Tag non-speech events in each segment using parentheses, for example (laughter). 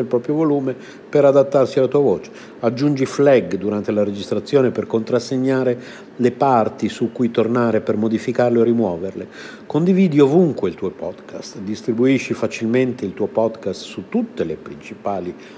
il proprio volume per adattarsi alla tua voce. Aggiungi flag durante la registrazione per contrassegnare le parti su cui tornare per modificarle o rimuoverle. Condividi ovunque il tuo podcast, distribuisci facilmente il tuo podcast su tutte le principali piattaforme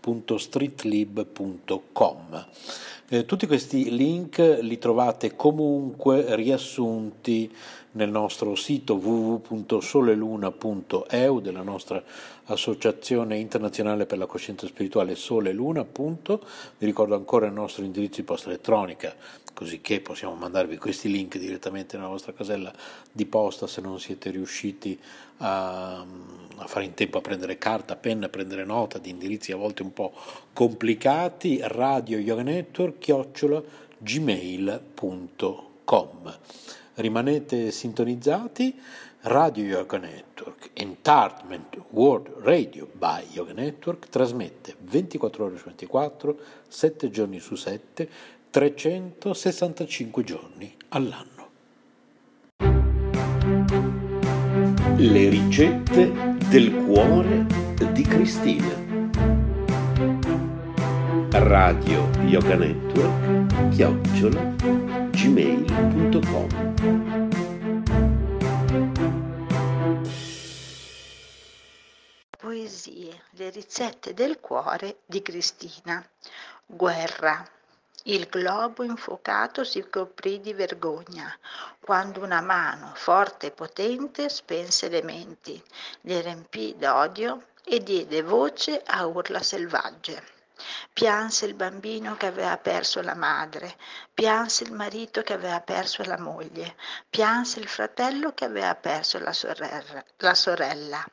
snails-paceedition.stores.streetlib.com. Eh, tutti questi link li trovate comunque riassunti nel nostro sito www.soleluna.eu della nostra associazione internazionale per la coscienza spirituale Sole Luna. Vi ricordo ancora il nostro indirizzo di posta elettronica, così che possiamo mandarvi questi link direttamente nella vostra casella di posta se non siete riusciti a, a fare in tempo a prendere carta, penna, a prendere nota di indirizzi a volte un po' complicati. Radio Yoga Network, chiocciola gmail.com rimanete sintonizzati. Radio Yoga Network, Entertainment World Radio by Yoga Network, trasmette 24 ore su 24, 7 giorni su 7, 365 giorni all'anno. Le ricette del cuore di Cristina. Radio Yoga Network, chiocciola, gmail.com Poesie, le ricette del cuore di Cristina. Guerra. Il globo infuocato si coprì di vergogna quando una mano forte e potente spense le menti, le riempì d'odio e diede voce a urla selvagge. Pianse il bambino che aveva perso la madre, pianse il marito che aveva perso la moglie, pianse il fratello che aveva perso la sorella. La sorella.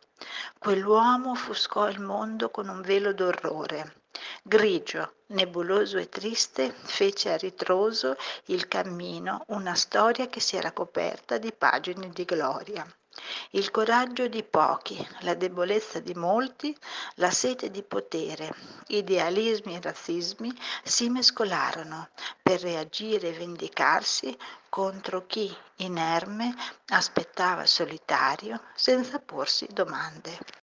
Quell'uomo offuscò il mondo con un velo d'orrore. Grigio, nebuloso e triste, fece a ritroso il cammino una storia che si era coperta di pagine di gloria. Il coraggio di pochi, la debolezza di molti, la sete di potere, idealismi e razzismi si mescolarono per reagire e vendicarsi contro chi, inerme, aspettava solitario senza porsi domande.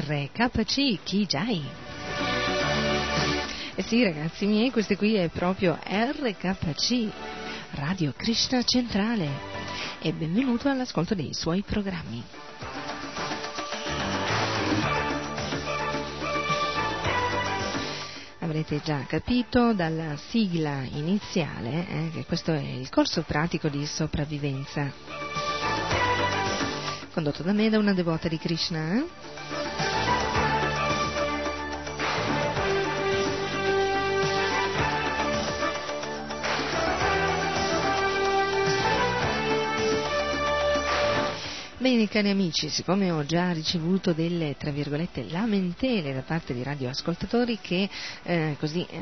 RKC Kijai. Eh sì ragazzi miei, questo qui è proprio RKC, Radio Krishna Centrale e benvenuto all'ascolto dei suoi programmi. Avrete già capito dalla sigla iniziale eh, che questo è il corso pratico di sopravvivenza, condotto da me da una devota di Krishna. Bene cari amici, siccome ho già ricevuto delle tra virgolette lamentele da parte di radioascoltatori che eh, così eh,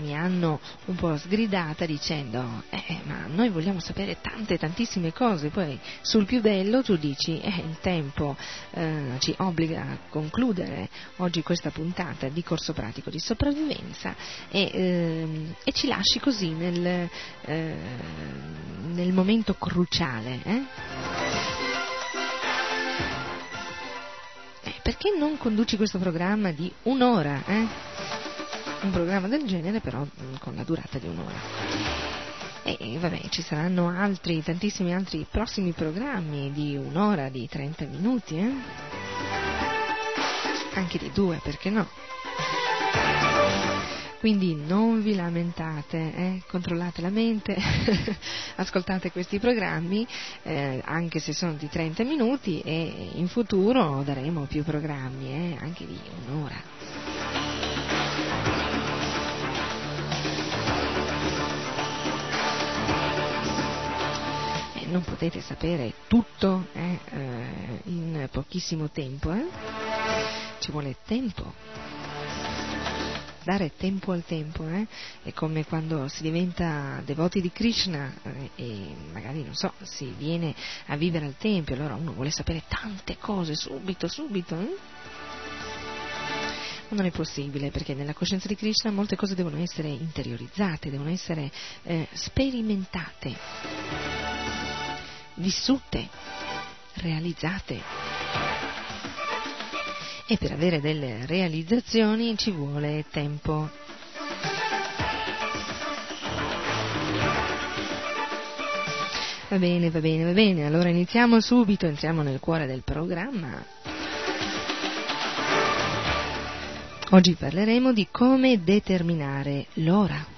mi hanno un po' sgridata dicendo eh, eh, ma noi vogliamo sapere tante tantissime cose, poi sul più bello tu dici eh, il tempo eh, ci obbliga a concludere oggi questa puntata di corso pratico di sopravvivenza e, ehm, e ci lasci così nel, nel momento cruciale. Perché non conduci questo programma di un'ora? Eh? Un programma del genere però mm, con la durata di un'ora. E vabbè, ci saranno altri, tantissimi altri prossimi programmi di un'ora, di 30 minuti, eh? Anche di due, perché no? Quindi non vi lamentate, eh? controllate la mente, (laughs) ascoltate questi programmi, eh, anche se sono di 30 minuti e in futuro daremo più programmi, eh? anche di un'ora. Eh, non potete sapere tutto eh, eh, in pochissimo tempo, ci vuole tempo dare tempo al tempo, eh? è come quando si diventa devoti di Krishna eh, e magari, non so, si viene a vivere al Tempio, allora uno vuole sapere tante cose subito, subito. Eh? non è possibile perché nella coscienza di Krishna molte cose devono essere interiorizzate, devono essere eh, sperimentate, vissute, realizzate e per avere delle realizzazioni ci vuole tempo. Va bene, va bene, va bene, allora iniziamo subito, entriamo nel cuore del programma. Oggi parleremo di come determinare l'ora.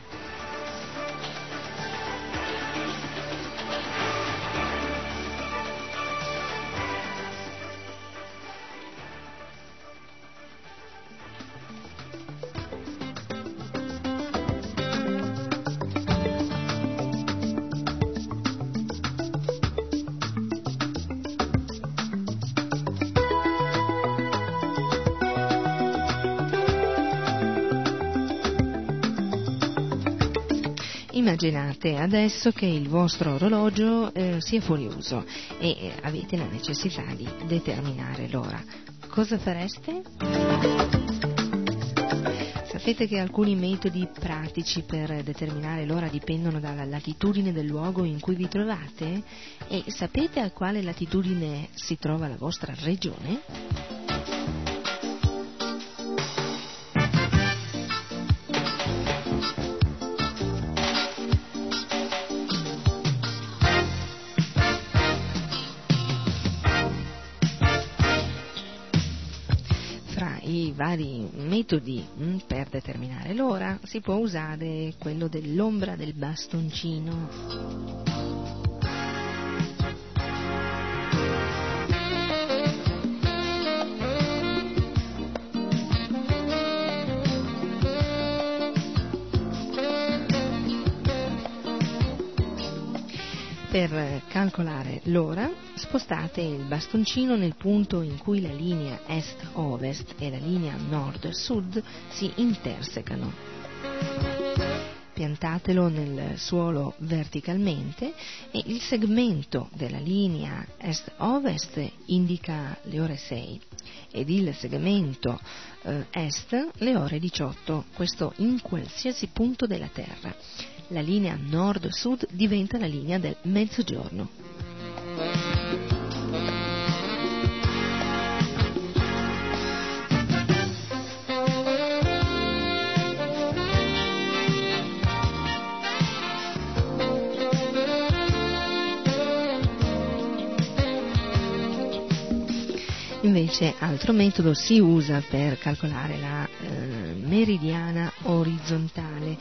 Immaginate adesso che il vostro orologio eh, sia fuori uso e eh, avete la necessità di determinare l'ora. Cosa fareste? Sapete che alcuni metodi pratici per determinare l'ora dipendono dalla latitudine del luogo in cui vi trovate? E sapete a quale latitudine si trova la vostra regione? Metodi mm, per determinare l'ora si può usare quello dell'ombra del bastoncino. Per calcolare l'ora spostate il bastoncino nel punto in cui la linea est-ovest e la linea nord-sud si intersecano. Piantatelo nel suolo verticalmente e il segmento della linea est-ovest indica le ore 6 ed il segmento eh, est le ore 18, questo in qualsiasi punto della Terra la linea nord-sud diventa la linea del mezzogiorno. Invece altro metodo si usa per calcolare la eh, meridiana orizzontale.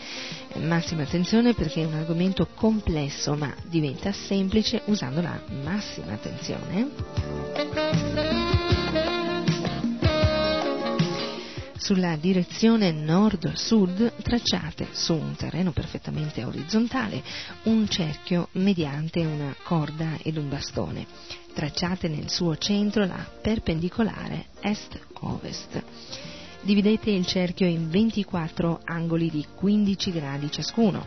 Massima attenzione perché è un argomento complesso ma diventa semplice usando la massima attenzione. Sulla direzione nord-sud tracciate su un terreno perfettamente orizzontale un cerchio mediante una corda ed un bastone. Tracciate nel suo centro la perpendicolare est-ovest. Dividete il cerchio in 24 angoli di 15 gradi ciascuno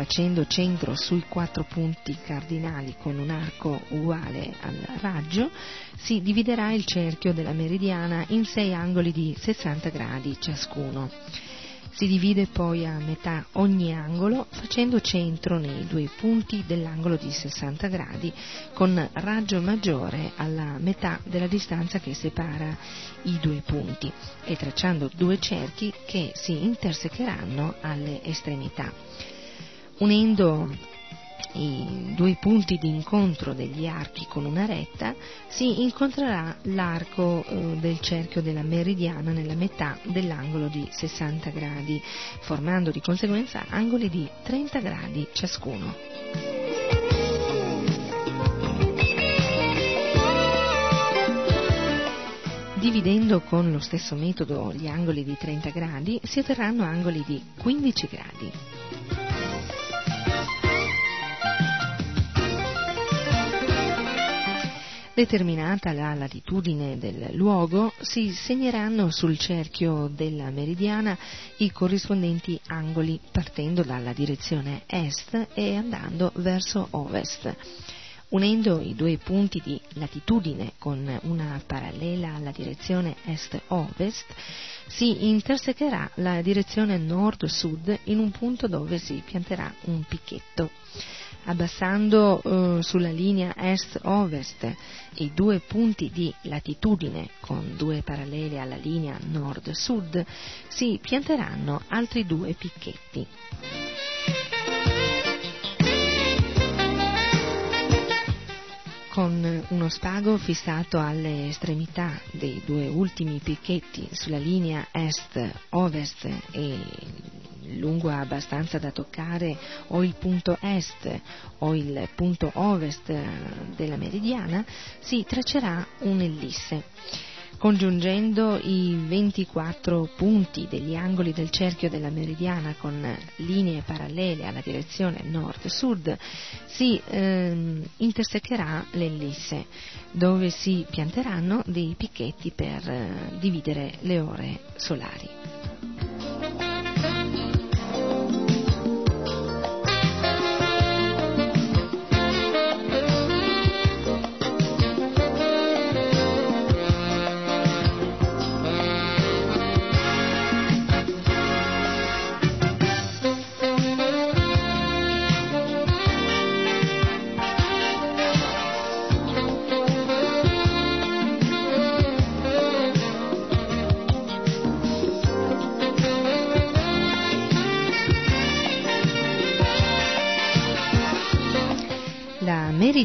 facendo centro sui quattro punti cardinali con un arco uguale al raggio, si dividerà il cerchio della meridiana in sei angoli di 60 gradi ciascuno. Si divide poi a metà ogni angolo facendo centro nei due punti dell'angolo di 60 gradi con raggio maggiore alla metà della distanza che separa i due punti e tracciando due cerchi che si intersecheranno alle estremità. Unendo i due punti di incontro degli archi con una retta, si incontrerà l'arco eh, del cerchio della meridiana nella metà dell'angolo di 60 gradi, formando di conseguenza angoli di 30 gradi ciascuno. Dividendo con lo stesso metodo gli angoli di 30 gradi, si otterranno angoli di 15 gradi. Determinata la latitudine del luogo, si segneranno sul cerchio della meridiana i corrispondenti angoli partendo dalla direzione est e andando verso ovest. Unendo i due punti di latitudine con una parallela alla direzione est-ovest, si intersecherà la direzione nord-sud in un punto dove si pianterà un picchetto abbassando eh, sulla linea est-ovest i due punti di latitudine con due parallele alla linea nord-sud, si pianteranno altri due picchetti. con uno spago fissato alle estremità dei due ultimi picchetti sulla linea est-ovest e lungo abbastanza da toccare o il punto est o il punto ovest della meridiana, si traccerà un'ellisse congiungendo i 24 punti degli angoli del cerchio della meridiana con linee parallele alla direzione nord-sud, si ehm, intersecherà l'ellisse, dove si pianteranno dei picchetti per eh, dividere le ore solari.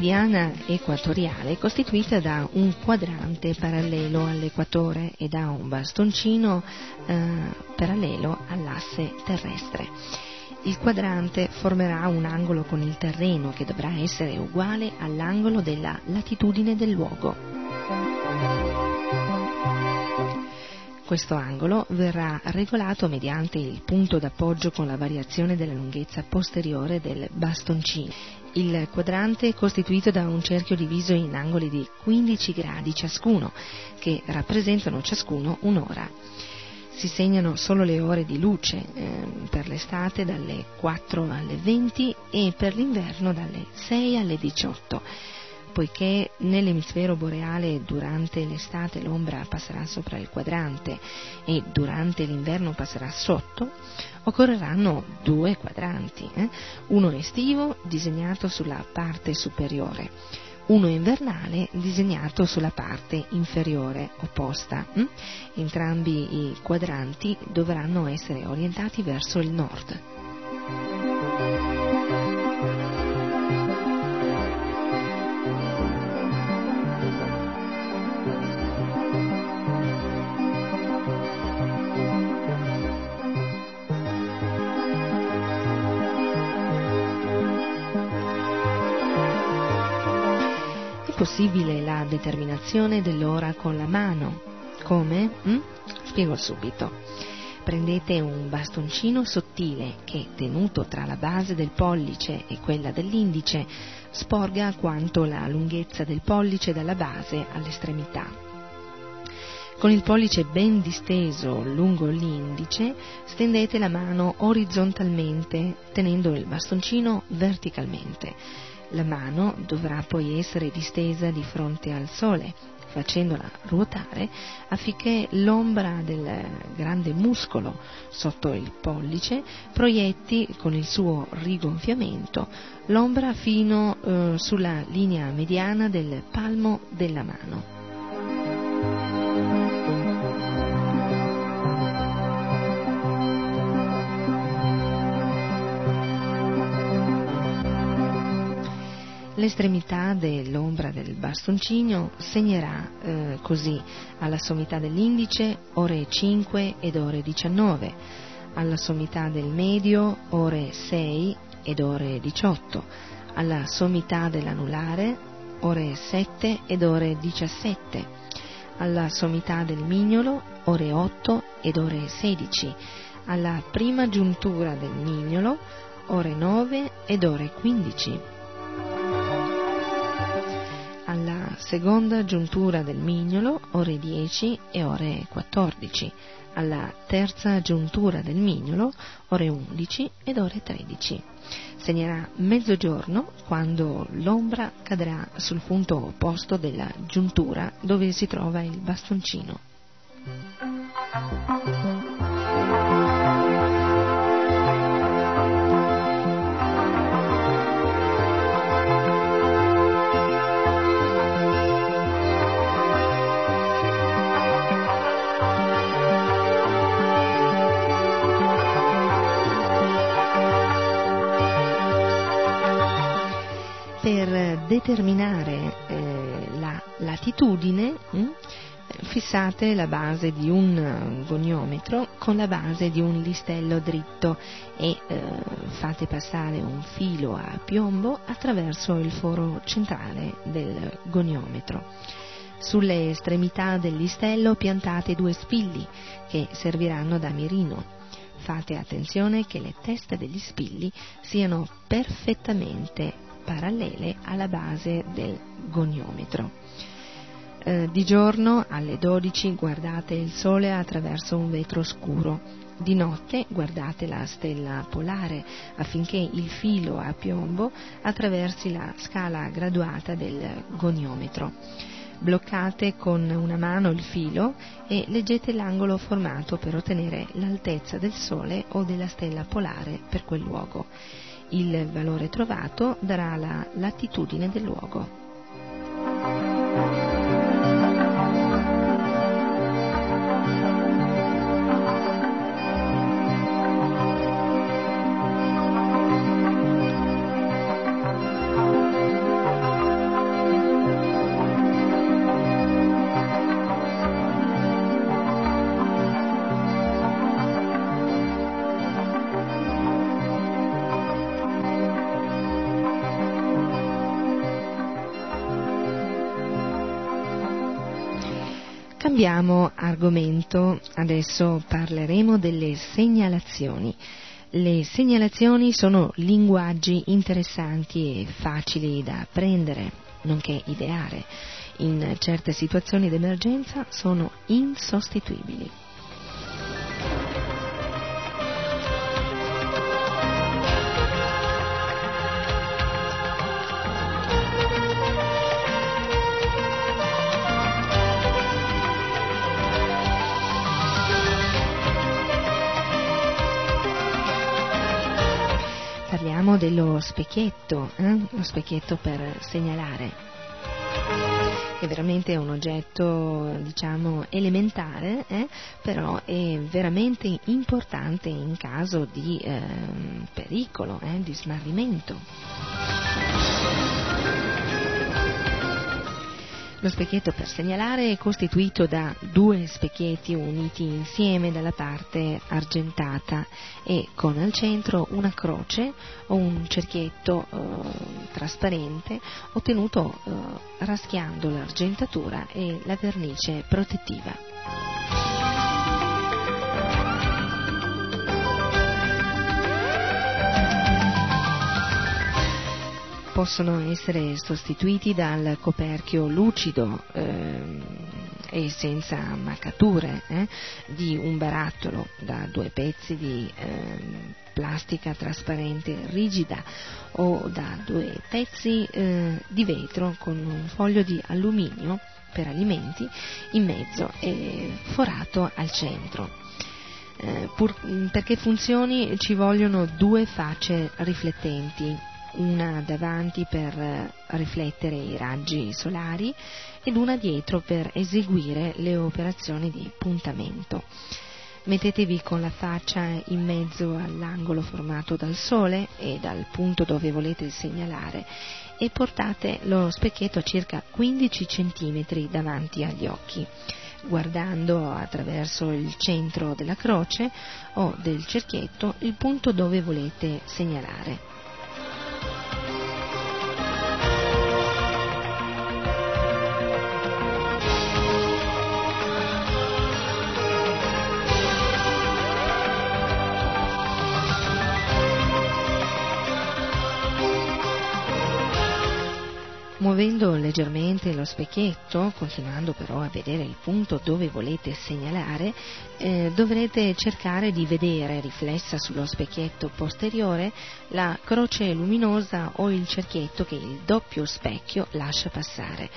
Meridiana equatoriale è costituita da un quadrante parallelo all'equatore e da un bastoncino eh, parallelo all'asse terrestre. Il quadrante formerà un angolo con il terreno che dovrà essere uguale all'angolo della latitudine del luogo. Questo angolo verrà regolato mediante il punto d'appoggio con la variazione della lunghezza posteriore del bastoncino il quadrante è costituito da un cerchio diviso in angoli di 15 gradi ciascuno, che rappresentano ciascuno un'ora. Si segnano solo le ore di luce, eh, per l'estate dalle 4 alle 20 e per l'inverno dalle 6 alle 18 poiché nell'emisfero boreale durante l'estate l'ombra passerà sopra il quadrante e durante l'inverno passerà sotto, occorreranno due quadranti, eh? uno estivo disegnato sulla parte superiore, uno invernale disegnato sulla parte inferiore opposta. Hm? Entrambi i quadranti dovranno essere orientati verso il nord. Possibile la determinazione dell'ora con la mano. Come? Mm? Spiego subito. Prendete un bastoncino sottile che, tenuto tra la base del pollice e quella dell'indice, sporga quanto la lunghezza del pollice dalla base all'estremità. Con il pollice ben disteso lungo l'indice, stendete la mano orizzontalmente, tenendo il bastoncino verticalmente la mano dovrà poi essere distesa di fronte al sole, facendola ruotare affinché l'ombra del grande muscolo sotto il pollice proietti con il suo rigonfiamento l'ombra fino eh, sulla linea mediana del palmo della mano. L'estremità dell'ombra del bastoncino segnerà eh, così alla sommità dell'indice ore 5 ed ore 19, alla sommità del medio ore 6 ed ore 18, alla sommità dell'anulare ore 7 ed ore 17, alla sommità del mignolo ore 8 ed ore 16, alla prima giuntura del mignolo ore 9 ed ore 15 seconda giuntura del mignolo ore 10 e ore 14, alla terza giuntura del mignolo ore 11 ed ore 13. Segnerà mezzogiorno quando l'ombra cadrà sul punto opposto della giuntura dove si trova il bastoncino. Determinare eh, latitudine mh, hm, fissate la base di un goniometro con la base di un listello dritto e eh, fate passare un filo a piombo attraverso il foro centrale del goniometro. Sulle estremità del listello piantate due spilli che serviranno da mirino. Fate attenzione che le teste degli spilli siano perfettamente parallele alla base del goniometro. Eh, di giorno alle 12 guardate il sole attraverso un vetro scuro, di notte guardate la stella polare affinché il filo a piombo attraversi la scala graduata del goniometro. Bloccate con una mano il filo e leggete l'angolo formato per ottenere l'altezza del Sole o della stella polare per quel luogo. Il valore trovato darà la latitudine del luogo. Cambiamo argomento, adesso parleremo delle segnalazioni. Le segnalazioni sono linguaggi interessanti e facili da apprendere, nonché ideare. In certe situazioni d'emergenza sono insostituibili. Dello specchietto, eh? lo specchietto per segnalare, che veramente è un oggetto diciamo elementare, eh? però è veramente importante in caso di eh, pericolo, di smarrimento. Lo specchietto per segnalare è costituito da due specchietti uniti insieme dalla parte argentata e con al centro una croce o un cerchietto eh, trasparente ottenuto eh, raschiando l'argentatura e la vernice protettiva. Possono essere sostituiti dal coperchio lucido eh, e senza maccature eh, di un barattolo da due pezzi di eh, plastica trasparente rigida o da due pezzi eh, di vetro con un foglio di alluminio per alimenti in mezzo e forato al centro. Eh, pur, perché funzioni ci vogliono due facce riflettenti una davanti per eh, riflettere i raggi solari ed una dietro per eseguire le operazioni di puntamento. Mettetevi con la faccia in mezzo all'angolo formato dal sole e dal punto dove volete segnalare e portate lo specchietto a circa 15 cm davanti agli occhi guardando attraverso il centro della croce o del cerchietto il punto dove volete segnalare. Muovendo leggermente lo specchietto, continuando però a vedere il punto dove volete segnalare, eh, dovrete cercare di vedere riflessa sullo specchietto posteriore la croce luminosa o il cerchietto che il doppio specchio lascia passare.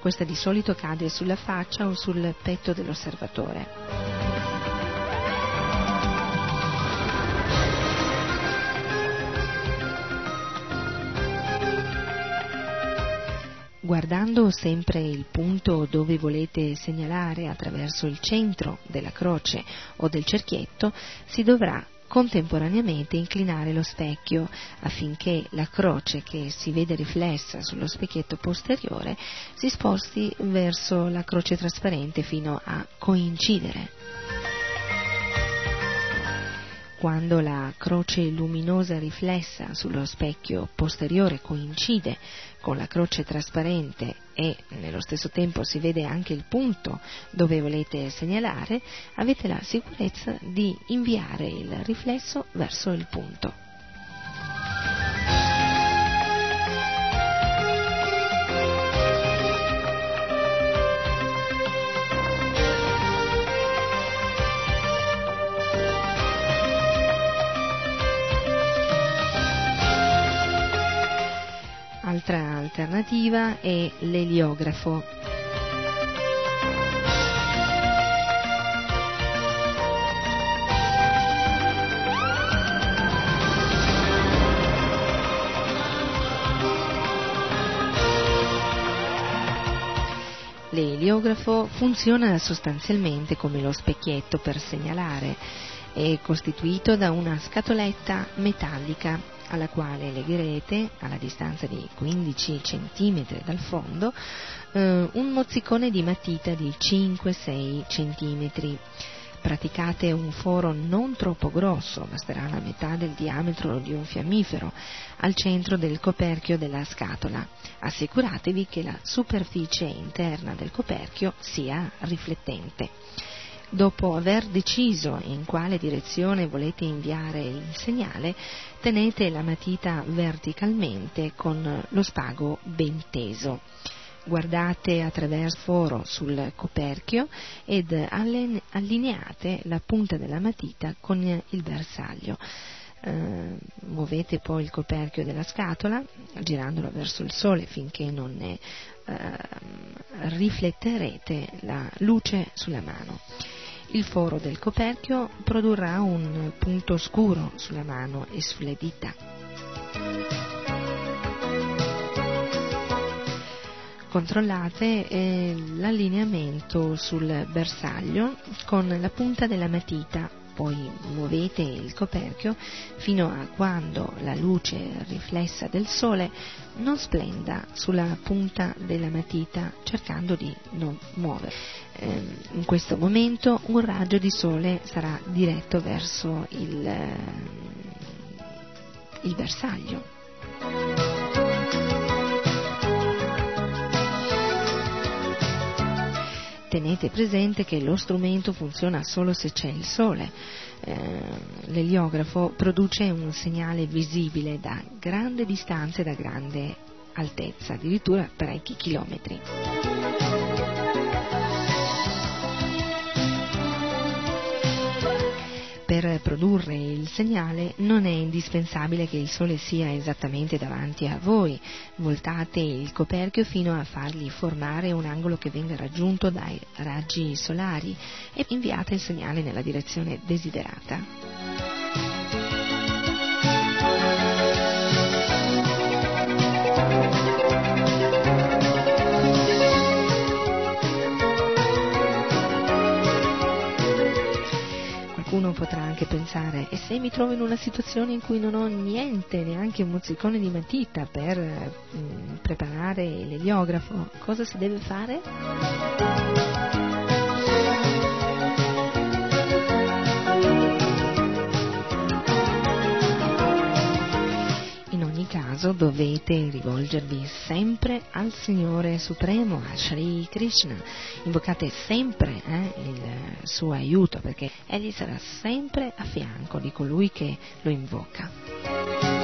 Questa di solito cade sulla faccia o sul petto dell'osservatore. Guardando sempre il punto dove volete segnalare attraverso il centro della croce o del cerchietto, si dovrà contemporaneamente inclinare lo specchio affinché la croce che si vede riflessa sullo specchietto posteriore si sposti verso la croce trasparente fino a coincidere. Quando la croce luminosa riflessa sullo specchio posteriore coincide con la croce trasparente e nello stesso tempo si vede anche il punto dove volete segnalare, avete la sicurezza di inviare il riflesso verso il punto. Un'altra alternativa è l'eliografo. L'eliografo funziona sostanzialmente come lo specchietto per segnalare. È costituito da una scatoletta metallica alla quale legherete, alla distanza di 15 cm dal fondo, eh, un mozzicone di matita di 5-6 cm. Praticate un foro non troppo grosso, basterà la metà del diametro di un fiammifero, al centro del coperchio della scatola. Assicuratevi che la superficie interna del coperchio sia riflettente. Dopo aver deciso in quale direzione volete inviare il segnale, tenete la matita verticalmente con lo spago ben teso. Guardate attraverso foro sul coperchio ed allineate la punta della matita con il bersaglio. Uh, muovete poi il coperchio della scatola girandolo verso il sole finché non ne uh, rifletterete la luce sulla mano. Il foro del coperchio produrrà un punto scuro sulla mano e sulle dita. Controllate eh, l'allineamento sul bersaglio con la punta della matita poi muovete il coperchio fino a quando la luce riflessa del sole non splenda sulla punta della matita cercando di non muovere. Ehm, in questo momento un raggio di sole sarà diretto verso il, il bersaglio. Tenete presente che lo strumento funziona solo se c'è il sole. Eh, l'eliografo produce un segnale visibile da grande distanza e da grande altezza, addirittura parecchi chilometri. Per produrre il segnale non è indispensabile che il Sole sia esattamente davanti a voi. Voltate il coperchio fino a fargli formare un angolo che venga raggiunto dai raggi solari e inviate il segnale nella direzione desiderata. Qualcuno potrà anche pensare, e se mi trovo in una situazione in cui non ho niente, neanche un mozzicone di matita per mh, mm, preparare l'eliografo, cosa si deve fare? Caso dovete rivolgervi sempre al Signore Supremo, a Sri Krishna. Invocate sempre eh, il suo aiuto perché Egli sarà sempre a fianco di colui che lo invoca.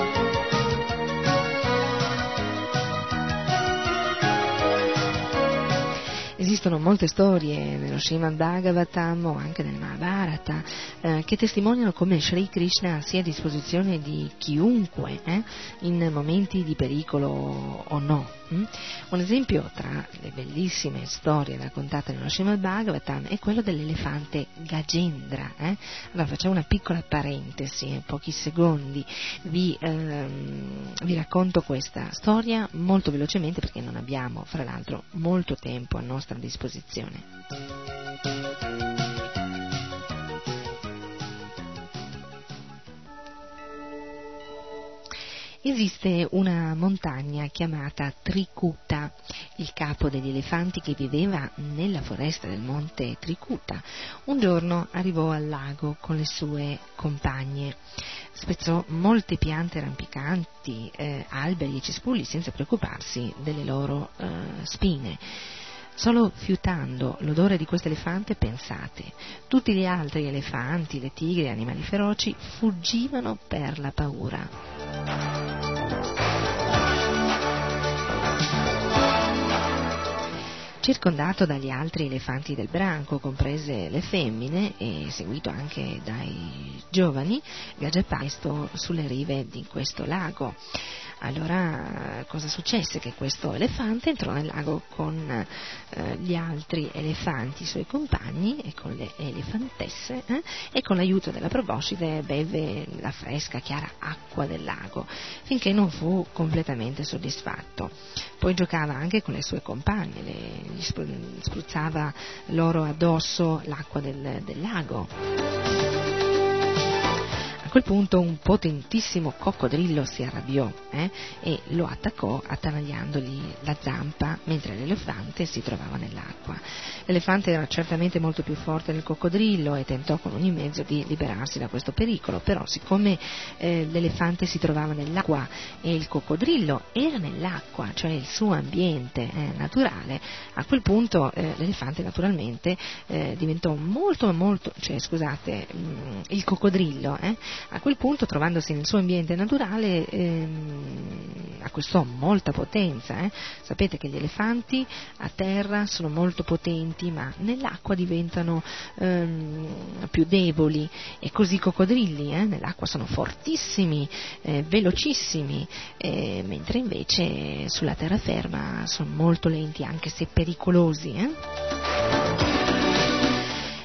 Esistono molte storie nello Srimad Bhagavatam o anche nel Mahabharata eh, che testimoniano come Sri Krishna sia a disposizione di chiunque eh, in momenti di pericolo o no. Mm? Un esempio tra le bellissime storie raccontate nello Srimad Bhagavatam è quello dell'elefante Gajendra. Eh? Allora facciamo una piccola parentesi, in pochi secondi, vi, ehm, vi racconto questa storia molto velocemente perché non abbiamo, fra l'altro, molto tempo a nostra disposizione. Esiste una montagna chiamata Trikuta, il capo degli elefanti che viveva nella foresta del monte Trikuta. Un giorno arrivò al lago con le sue compagne. Spezzò molte piante rampicanti, eh, alberi e cespugli senza preoccuparsi delle loro eh, spine. Solo fiutando l'odore di questo elefante, pensate, tutti gli altri elefanti, le tigri animali feroci fuggivano per la paura. circondato dagli altri elefanti del branco, comprese le femmine, e seguito anche dai giovani, viaggia presto sulle rive di questo lago. Allora cosa successe? Che questo elefante entrò nel lago con eh, gli altri elefanti, i suoi compagni e con le elefantesse eh, e con l'aiuto della proboscide beve la fresca, chiara acqua del lago finché non fu completamente soddisfatto. Poi giocava anche con le sue compagne, le, gli spruzzava loro addosso l'acqua del, del lago quel punto un potentissimo coccodrillo si arrabbiò eh, e lo attaccò attanagliandogli la zampa mentre l'elefante si trovava nell'acqua. L'elefante era certamente molto più forte del coccodrillo e tentò con ogni mezzo di liberarsi da questo pericolo, però siccome eh, l'elefante si trovava nell'acqua e il coccodrillo era nell'acqua, cioè il suo ambiente eh, naturale, a quel punto eh, l'elefante naturalmente eh, diventò molto molto, cioè scusate, mh, mm, il coccodrillo eh, a quel punto, trovandosi nel suo ambiente naturale, ehm, acquistò molta potenza. Eh? Sapete che gli elefanti a terra sono molto potenti, ma nell'acqua diventano ehm, più deboli e così i coccodrilli eh? nell'acqua sono fortissimi, eh, velocissimi, eh, mentre invece sulla terraferma sono molto lenti, anche se pericolosi.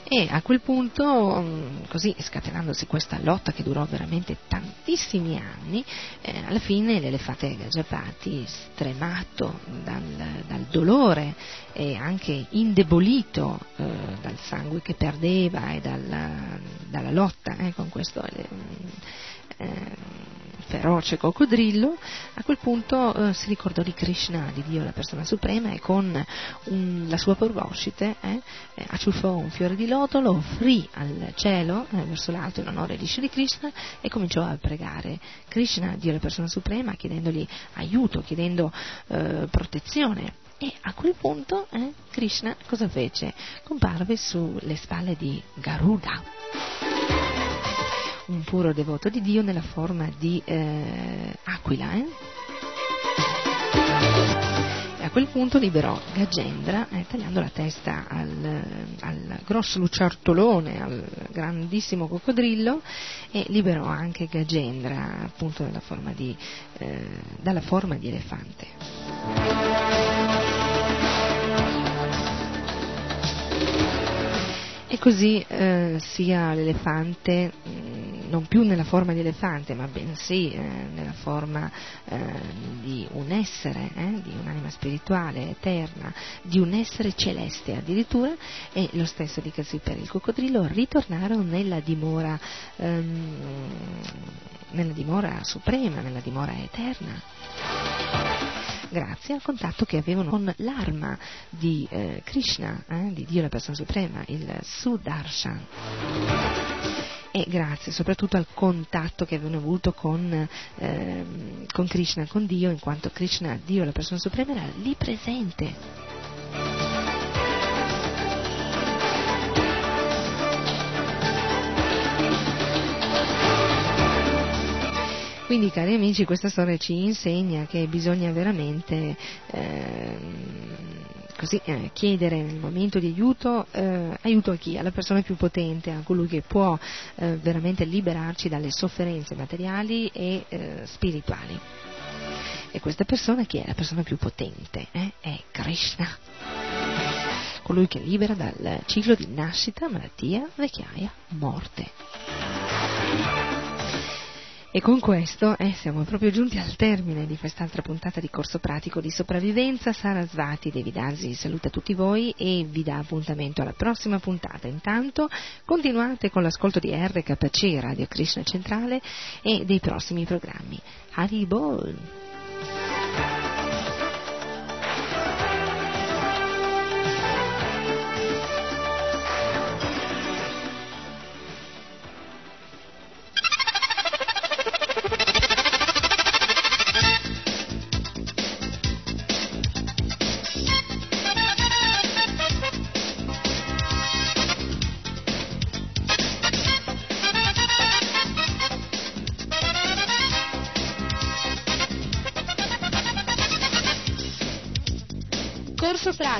Eh? E a quel punto, mm, così scatenandosi questa lotta che durò veramente tantissimi anni, eh, alla fine l'elefante Gaggiapati, stremato dal, dal, dolore e anche indebolito eh, dal sangue che perdeva e dalla, dalla lotta eh, con questo eh, feroce coccodrillo, a quel punto eh, si ricordò di Krishna, di Dio, la persona suprema, e con un, la sua proboscite eh, eh, acciuffò un fiore di loto, lo offrì al cielo, eh, verso l'alto in onore di Shri Krishna, e cominciò a pregare Krishna, Dio, la persona suprema, chiedendogli aiuto, chiedendo eh, protezione. E a quel punto eh, Krishna cosa fece? Comparve sulle spalle di Garuda un puro devoto di Dio nella forma di eh, aquila. Eh? E a quel punto liberò Gagendra eh, tagliando la testa al, al, grosso lucertolone, al grandissimo coccodrillo e liberò anche Gagendra appunto forma di, eh, dalla forma di elefante. E così eh, sia l'elefante, mh, mm, non più nella forma di elefante, ma bensì eh, nella forma eh, di un essere, eh, di un'anima spirituale, eterna, di un essere celeste addirittura, e lo stesso dicasi per il coccodrillo, ritornarono nella dimora, ehm, nella dimora suprema, nella dimora eterna grazie al contatto che avevano con l'arma di eh, Krishna, eh, di Dio la persona suprema, il Sudarshan. E grazie soprattutto al contatto che avevano avuto con, eh, con Krishna, con Dio, in quanto Krishna, Dio la persona suprema, era lì presente. Quindi cari amici questa storia ci insegna che bisogna veramente eh, così, eh, chiedere nel momento di aiuto, eh, aiuto a chi? Alla persona più potente, a colui che può eh, veramente liberarci dalle sofferenze materiali e eh, spirituali. E questa persona chi è? La persona più potente, eh? è Krishna colui che libera dal ciclo di nascita, malattia, vecchiaia, morte. E con questo eh, siamo proprio giunti al termine di quest'altra puntata di corso pratico di sopravvivenza. Sara Svati Devidasi saluta tutti voi e vi dà appuntamento alla prossima puntata. Intanto continuate con l'ascolto di RKC Radio Krishna Centrale e dei prossimi programmi. Haribol!